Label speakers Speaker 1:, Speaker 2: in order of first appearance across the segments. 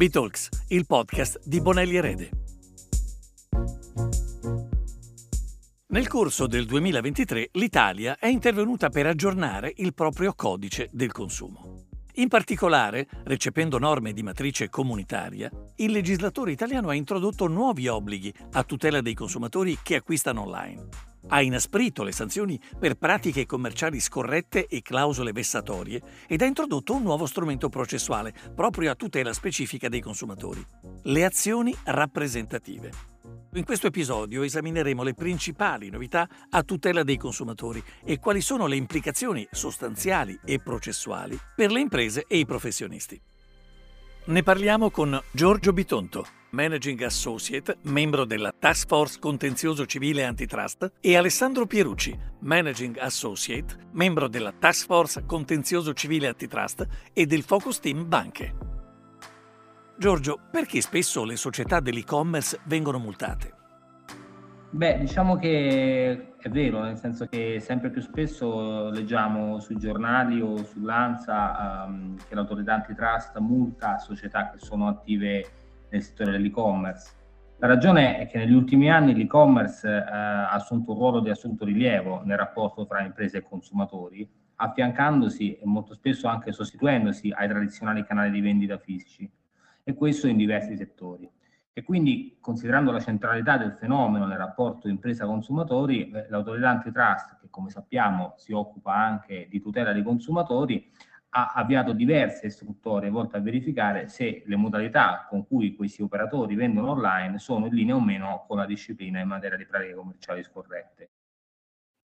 Speaker 1: B-Talks, il podcast di Bonelli Erede. Nel corso del 2023 l'Italia è intervenuta per aggiornare il proprio codice del consumo. In particolare, recependo norme di matrice comunitaria, il legislatore italiano ha introdotto nuovi obblighi a tutela dei consumatori che acquistano online ha inasprito le sanzioni per pratiche commerciali scorrette e clausole vessatorie ed ha introdotto un nuovo strumento processuale proprio a tutela specifica dei consumatori, le azioni rappresentative. In questo episodio esamineremo le principali novità a tutela dei consumatori e quali sono le implicazioni sostanziali e processuali per le imprese e i professionisti. Ne parliamo con Giorgio Bitonto, Managing Associate, membro della Task Force Contenzioso Civile Antitrust, e Alessandro Pierucci, Managing Associate, membro della Task Force Contenzioso Civile Antitrust e del Focus Team Banche. Giorgio, perché spesso le società dell'e-commerce vengono multate?
Speaker 2: Beh, diciamo che è vero, nel senso che sempre più spesso leggiamo sui giornali o sull'ANSA um, che l'autorità antitrust multa società che sono attive nel settore dell'e-commerce. La ragione è che negli ultimi anni l'e-commerce eh, ha assunto un ruolo di assoluto rilievo nel rapporto tra imprese e consumatori, affiancandosi e molto spesso anche sostituendosi ai tradizionali canali di vendita fisici, e questo in diversi settori. E quindi, considerando la centralità del fenomeno nel rapporto impresa-consumatori, eh, l'autorità antitrust, che come sappiamo si occupa anche di tutela dei consumatori, ha avviato diverse istruttorie volte a verificare se le modalità con cui questi operatori vendono online sono in linea o meno con la disciplina in materia di pratiche commerciali scorrette.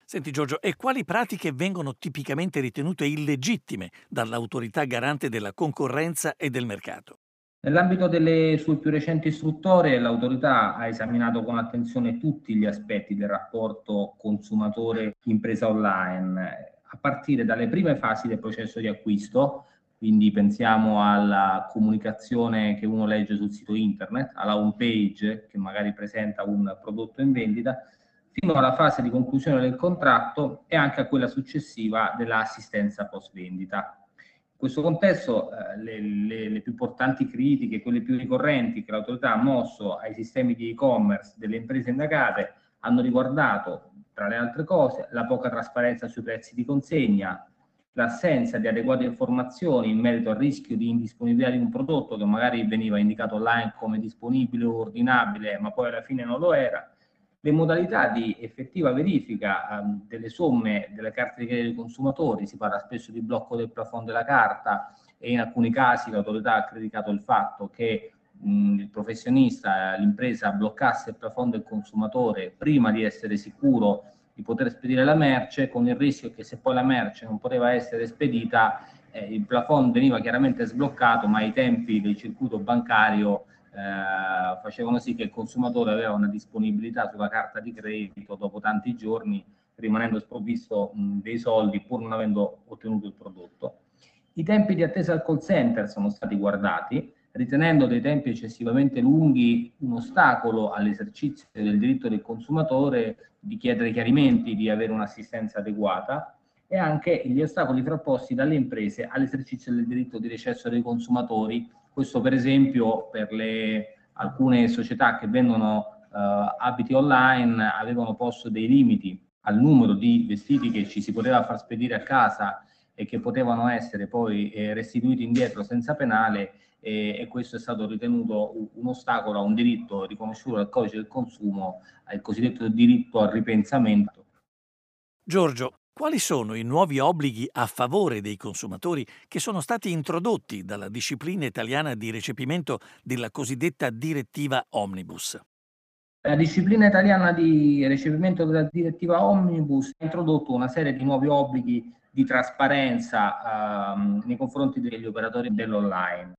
Speaker 1: Senti Giorgio, e quali pratiche vengono tipicamente ritenute illegittime dall'autorità garante della concorrenza e del mercato?
Speaker 2: Nell'ambito delle sue più recenti istruttorie, l'autorità ha esaminato con attenzione tutti gli aspetti del rapporto consumatore-impresa online, a partire dalle prime fasi del processo di acquisto, quindi pensiamo alla comunicazione che uno legge sul sito internet, alla home page che magari presenta un prodotto in vendita, fino alla fase di conclusione del contratto e anche a quella successiva dell'assistenza post vendita. In questo contesto eh, le, le, le, più importanti critiche, quelle più ricorrenti che l'autorità ha mosso ai sistemi di e-commerce delle imprese indagate hanno riguardato tra le altre cose, la poca trasparenza sui prezzi di consegna, l'assenza di adeguate informazioni in merito al rischio di indisponibilità di un prodotto che magari veniva indicato online come disponibile o ordinabile, ma poi alla fine non lo era, le modalità di effettiva verifica um, delle somme delle carte di credito dei consumatori, si parla spesso di blocco del plafond della carta e in alcuni casi l'autorità ha criticato il fatto che mh, il professionista, l'impresa bloccasse il plafond del consumatore prima di essere sicuro di poter spedire la merce, con il rischio che se poi la merce non poteva essere spedita, eh, il plafond veniva chiaramente sbloccato, ma i tempi del circuito bancario eh, facevano sì che il consumatore aveva una disponibilità sulla carta di credito dopo tanti giorni, rimanendo sprovvisto mh, dei soldi pur non avendo ottenuto il prodotto. I tempi di attesa al call center sono stati guardati, ritenendo dei tempi eccessivamente lunghi un ostacolo all'esercizio del diritto del consumatore di chiedere chiarimenti, di avere un'assistenza adeguata e anche gli ostacoli frapposti dalle imprese all'esercizio del diritto di recesso dei consumatori. Questo per esempio per le, alcune società che vendono uh, abiti online avevano posto dei limiti al numero di vestiti che ci si poteva far spedire a casa e che potevano essere poi eh, restituiti indietro senza penale e, e, questo è stato ritenuto un ostacolo a un diritto riconosciuto dal codice del consumo, al cosiddetto diritto al ripensamento.
Speaker 1: Giorgio, quali sono i nuovi obblighi a favore dei consumatori che sono stati introdotti dalla disciplina italiana di recepimento della cosiddetta direttiva Omnibus?
Speaker 2: La disciplina italiana di recepimento della direttiva Omnibus ha introdotto una serie di nuovi obblighi di trasparenza ehm, nei confronti degli operatori dell'online.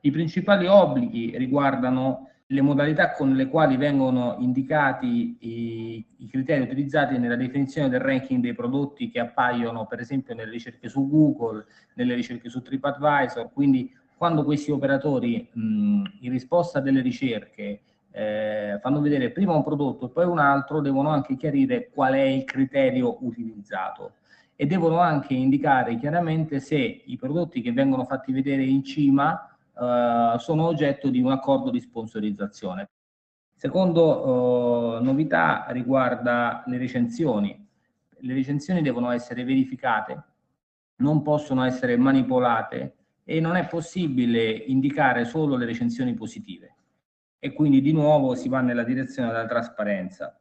Speaker 2: I principali obblighi riguardano le modalità con le quali vengono indicati i, i, criteri utilizzati nella definizione del ranking dei prodotti che appaiono per esempio nelle ricerche su Google, nelle ricerche su TripAdvisor, quindi quando questi operatori mh, in risposta delle ricerche eh, fanno vedere prima un prodotto e poi un altro, devono anche chiarire qual è il criterio utilizzato. E devono anche indicare chiaramente se i prodotti che vengono fatti vedere in cima eh, sono oggetto di un accordo di sponsorizzazione. Secondo eh, novità riguarda le recensioni. Le recensioni devono essere verificate, non possono essere manipolate e non è possibile indicare solo le recensioni positive. E quindi di nuovo si va nella direzione della trasparenza.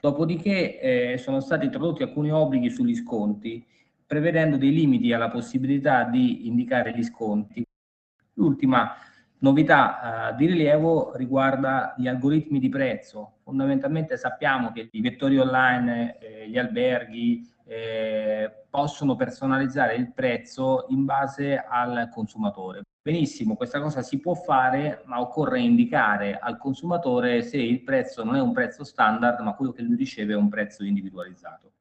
Speaker 2: Dopodiché eh, sono stati introdotti alcuni obblighi sugli sconti, prevedendo dei limiti alla possibilità di indicare gli sconti. L'ultima novità eh, di rilievo riguarda gli algoritmi di prezzo. Fondamentalmente sappiamo che i vettori online, eh, gli alberghi eh, possono personalizzare il prezzo in base al consumatore. Benissimo, questa cosa si può fare, ma occorre indicare al consumatore se il prezzo non è un prezzo standard, ma quello che lui riceve è un prezzo individualizzato.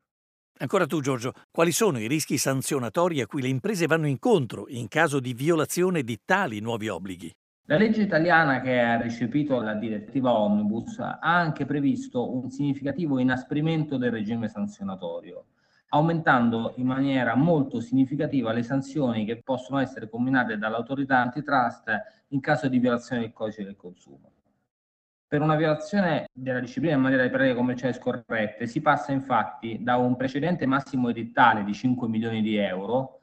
Speaker 1: Ancora tu, Giorgio, quali sono i rischi sanzionatori a cui le imprese vanno incontro in caso di violazione di tali nuovi obblighi?
Speaker 2: La legge italiana che ha recepito la direttiva Omnibus ha anche previsto un significativo inasprimento del regime sanzionatorio aumentando in maniera molto significativa le sanzioni che possono essere combinate dall'autorità antitrust in caso di violazione del codice del consumo. Per una violazione della disciplina in materia di pratiche commerciali scorrette si passa infatti da un precedente massimo edittale di 5 milioni di euro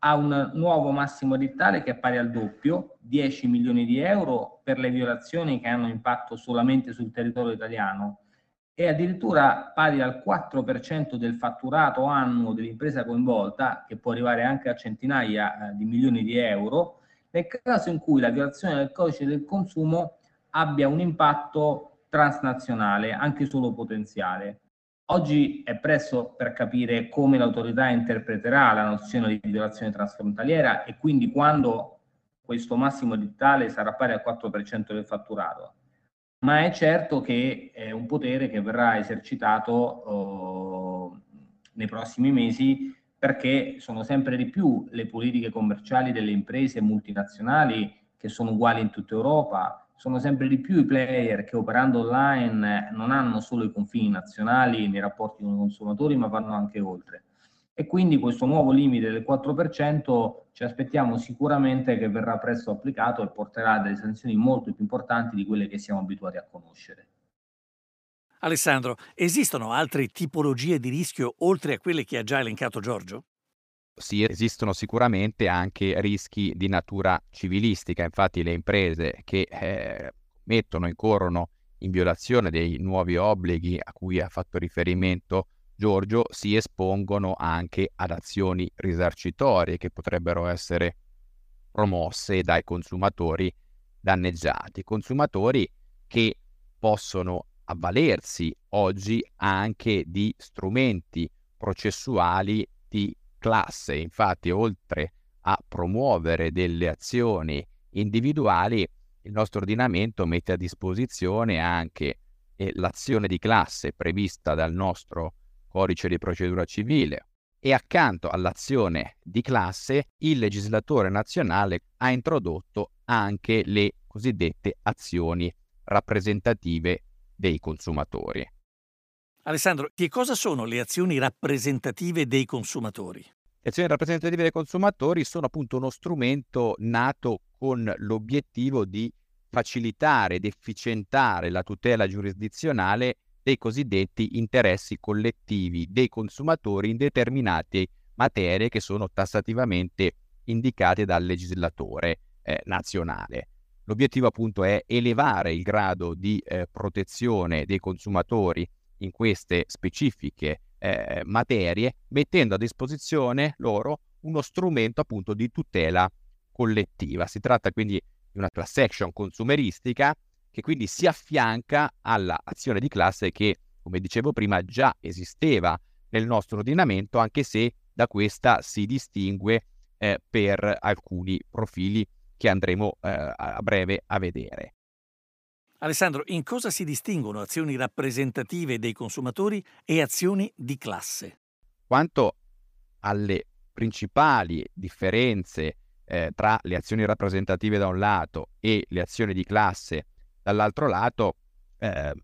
Speaker 2: a un nuovo massimo edittale che è pari al doppio, 10 milioni di euro per le violazioni che hanno impatto solamente sul territorio italiano è addirittura pari al 4% del fatturato annuo dell'impresa coinvolta, che può arrivare anche a centinaia eh, di milioni di euro, nel caso in cui la violazione del codice del consumo abbia un impatto transnazionale, anche solo potenziale. Oggi è presto per capire come l'autorità interpreterà la nozione di violazione transfrontaliera e quindi quando questo massimo edittale sarà pari al 4% del fatturato ma è certo che è un potere che verrà esercitato uh, nei prossimi mesi perché sono sempre di più le politiche commerciali delle imprese multinazionali che sono uguali in tutta Europa, sono sempre di più i player che operando online non hanno solo i confini nazionali nei rapporti con i consumatori, ma vanno anche oltre e quindi questo nuovo limite del 4% ci aspettiamo sicuramente che verrà presto applicato e porterà a delle sanzioni molto più importanti di quelle che siamo abituati a conoscere.
Speaker 1: Alessandro, esistono altre tipologie di rischio oltre a quelle che ha già elencato Giorgio?
Speaker 3: Sì, esistono sicuramente anche rischi di natura civilistica, infatti le imprese che eh, mettono, incorrono in violazione dei nuovi obblighi a cui ha fatto riferimento Giorgio si espongono anche ad azioni risarcitorie che potrebbero essere promosse dai consumatori danneggiati, consumatori che possono avvalersi oggi anche di strumenti processuali di classe. Infatti, oltre a promuovere delle azioni individuali, il nostro ordinamento mette a disposizione anche eh, l'azione di classe prevista dal nostro codice di procedura civile e accanto all'azione di classe il legislatore nazionale ha introdotto anche le cosiddette azioni rappresentative dei consumatori.
Speaker 1: Alessandro, che cosa sono le azioni rappresentative dei consumatori?
Speaker 3: Le azioni rappresentative dei consumatori sono appunto uno strumento nato con l'obiettivo di facilitare ed efficientare la tutela giurisdizionale dei cosiddetti interessi collettivi dei consumatori in determinate materie che sono tassativamente indicate dal legislatore eh, nazionale. L'obiettivo appunto è elevare il grado di eh, protezione dei consumatori in queste specifiche eh, materie, mettendo a disposizione loro uno strumento appunto di tutela collettiva. Si tratta quindi di una class action consumeristica che quindi si affianca all'azione di classe che, come dicevo prima, già esisteva nel nostro ordinamento, anche se da questa si distingue eh, per alcuni profili che andremo eh, a breve a vedere.
Speaker 1: Alessandro, in cosa si distinguono azioni rappresentative dei consumatori e azioni di classe?
Speaker 3: Quanto alle principali differenze eh, tra le azioni rappresentative da un lato e le azioni di classe Dall'altro lato, eh,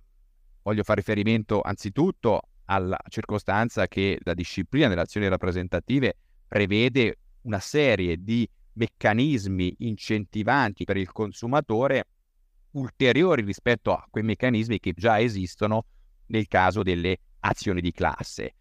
Speaker 3: voglio fare riferimento anzitutto alla circostanza che la disciplina delle azioni rappresentative prevede una serie di meccanismi incentivanti per il consumatore ulteriori rispetto a quei meccanismi che già esistono nel caso delle azioni di classe.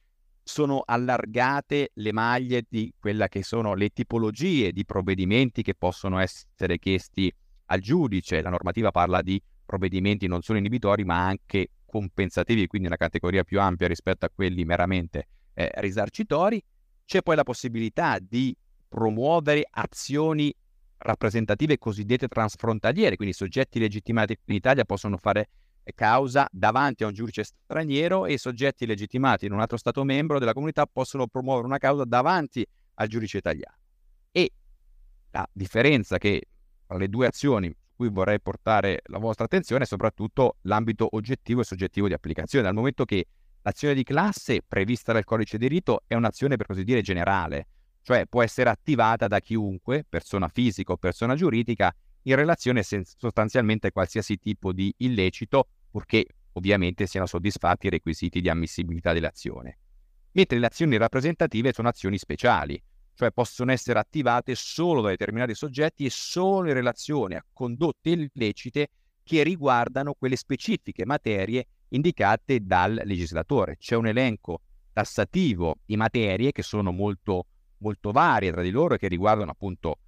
Speaker 3: Sono allargate le maglie di quella che sono le tipologie di provvedimenti che possono essere chiesti al giudice. La normativa parla di provvedimenti non solo inibitori ma anche compensativi, quindi una categoria più ampia rispetto a quelli meramente eh, risarcitori. C'è poi la possibilità di promuovere azioni rappresentative cosiddette transfrontaliere, quindi soggetti legittimati in Italia possono fare causa davanti a un giudice straniero e soggetti legittimati in un altro Stato membro della comunità possono promuovere una causa davanti al giudice italiano. E la differenza che tra le due azioni su cui vorrei portare la vostra attenzione è soprattutto l'ambito oggettivo e soggettivo di applicazione, dal momento che l'azione di classe prevista dal codice di rito è un'azione per così dire generale, cioè può essere attivata da chiunque, persona fisica o persona giuridica, in relazione sostanzialmente a qualsiasi tipo di illecito, purché ovviamente siano soddisfatti i requisiti di ammissibilità dell'azione. Mentre le azioni rappresentative sono azioni speciali, cioè possono essere attivate solo da determinati soggetti e solo in relazione a condotte illecite che riguardano quelle specifiche materie indicate dal legislatore. C'è un elenco tassativo di materie che sono molto molto varie tra di loro e che riguardano appunto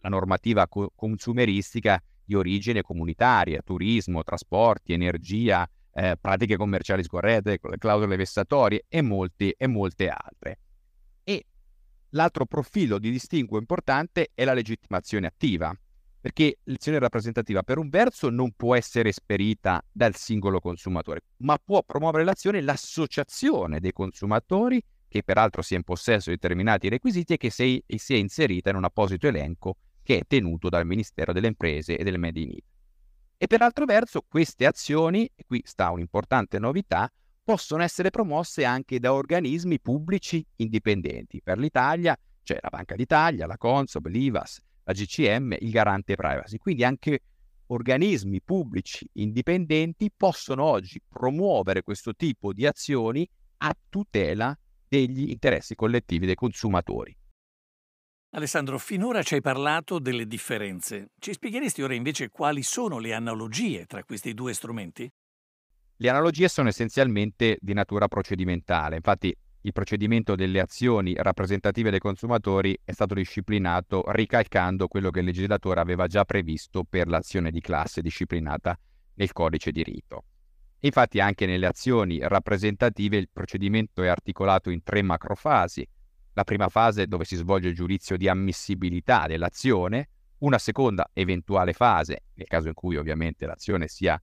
Speaker 3: la normativa co- consumeristica di origine comunitaria, turismo, trasporti, energia, eh, pratiche commerciali scorrette, clausole vessatorie e, molti, e molte altre. E l'altro profilo di distinguo importante è la legittimazione attiva, perché l'azione rappresentativa per un verso non può essere esperita dal singolo consumatore, ma può promuovere l'azione l'associazione dei consumatori che peraltro sia in possesso di determinati requisiti e che sei, sia inserita in un apposito elenco che è tenuto dal Ministero delle Imprese e del Made in Italy. E per altro verso queste azioni, e qui sta un'importante novità, possono essere promosse anche da organismi pubblici indipendenti. Per l'Italia c'è la Banca d'Italia, la Consob, l'IVAS, la GCM, il Garante Privacy. Quindi anche organismi pubblici indipendenti possono oggi promuovere questo tipo di azioni a tutela degli interessi collettivi dei consumatori.
Speaker 1: Alessandro, finora ci hai parlato delle differenze. Ci spiegheresti ora invece quali sono le analogie tra questi due strumenti?
Speaker 3: Le analogie sono essenzialmente di natura procedimentale. Infatti il procedimento delle azioni rappresentative dei consumatori è stato disciplinato ricalcando quello che il legislatore aveva già previsto per l'azione di classe disciplinata nel codice di rito. Infatti anche nelle azioni rappresentative il procedimento è articolato in tre macrofasi. La prima fase dove si svolge il giudizio di ammissibilità dell'azione, una seconda eventuale fase, nel caso in cui ovviamente l'azione sia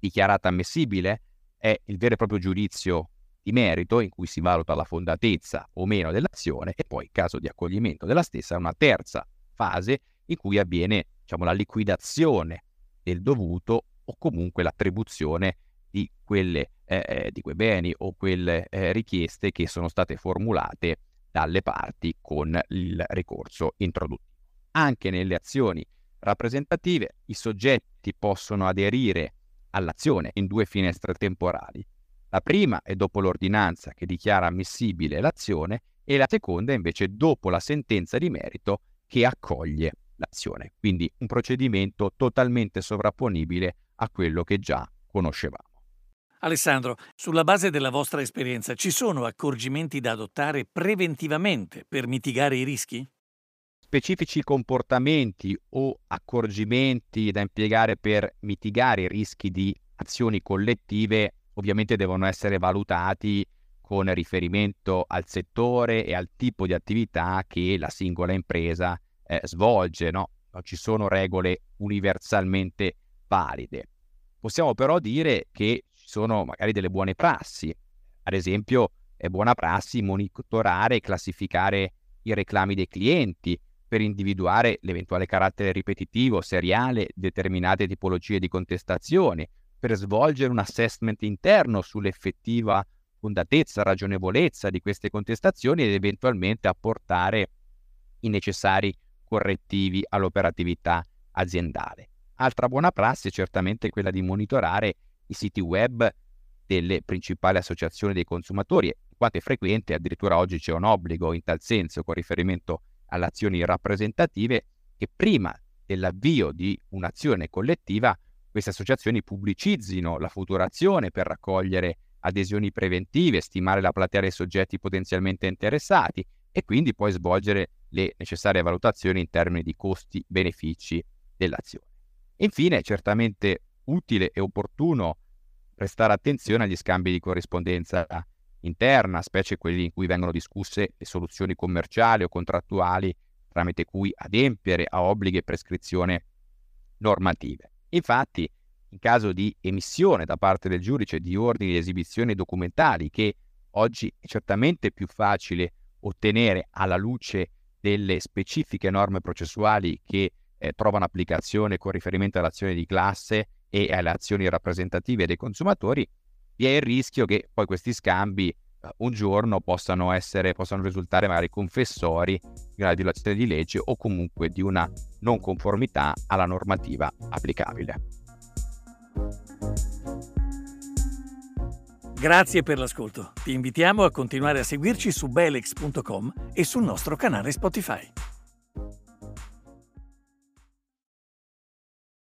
Speaker 3: dichiarata ammissibile, è il vero e proprio giudizio di merito in cui si valuta la fondatezza o meno dell'azione e poi in caso di accoglimento della stessa una terza fase in cui avviene diciamo, la liquidazione del dovuto o comunque l'attribuzione di, quelle, eh, eh, di quei beni o quelle eh, richieste che sono state formulate dalle parti con il ricorso introduttivo. Anche nelle azioni rappresentative i soggetti possono aderire all'azione in due finestre temporali. La prima è dopo l'ordinanza che dichiara ammissibile l'azione e la seconda invece dopo la sentenza di merito che accoglie l'azione. Quindi un procedimento totalmente sovrapponibile a quello che già conoscevamo.
Speaker 1: Alessandro, sulla base della vostra esperienza, ci sono accorgimenti da adottare preventivamente per mitigare i rischi?
Speaker 3: Specifici comportamenti o accorgimenti da impiegare per mitigare i rischi di azioni collettive ovviamente devono essere valutati con riferimento al settore e al tipo di attività che la singola impresa eh, svolge. No? Non ci sono regole universalmente valide. Possiamo però dire che sono magari delle buone prassi. Ad esempio, è buona prassi monitorare e classificare i reclami dei clienti per individuare l'eventuale carattere ripetitivo, seriale, determinate tipologie di contestazione, per svolgere un assessment interno sull'effettiva fondatezza, ragionevolezza di queste contestazioni ed eventualmente apportare i necessari correttivi all'operatività aziendale. Altra buona prassi è certamente quella di monitorare i siti web delle principali associazioni dei consumatori, quanto è frequente, addirittura oggi c'è un obbligo in tal senso con riferimento alle azioni rappresentative che prima dell'avvio di un'azione collettiva queste associazioni pubblicizzino la futura azione per raccogliere adesioni preventive, stimare la platea dei soggetti potenzialmente interessati e quindi poi svolgere le necessarie valutazioni in termini di costi-benefici dell'azione. Infine, certamente utile e opportuno prestare attenzione agli scambi di corrispondenza interna, specie quelli in cui vengono discusse le soluzioni commerciali o contrattuali tramite cui adempiere a obblighi e prescrizioni normative. Infatti, in caso di emissione da parte del giudice di ordini di esibizioni documentali, che oggi è certamente più facile ottenere alla luce delle specifiche norme processuali che eh, trovano applicazione con riferimento all'azione di classe e alle azioni rappresentative dei consumatori, vi è il rischio che poi questi scambi eh, un giorno possano, essere, possano risultare magari confessori di una violazione di legge o comunque di una non conformità alla normativa applicabile.
Speaker 1: Grazie per l'ascolto. Ti invitiamo a continuare a seguirci su belex.com e sul nostro canale Spotify.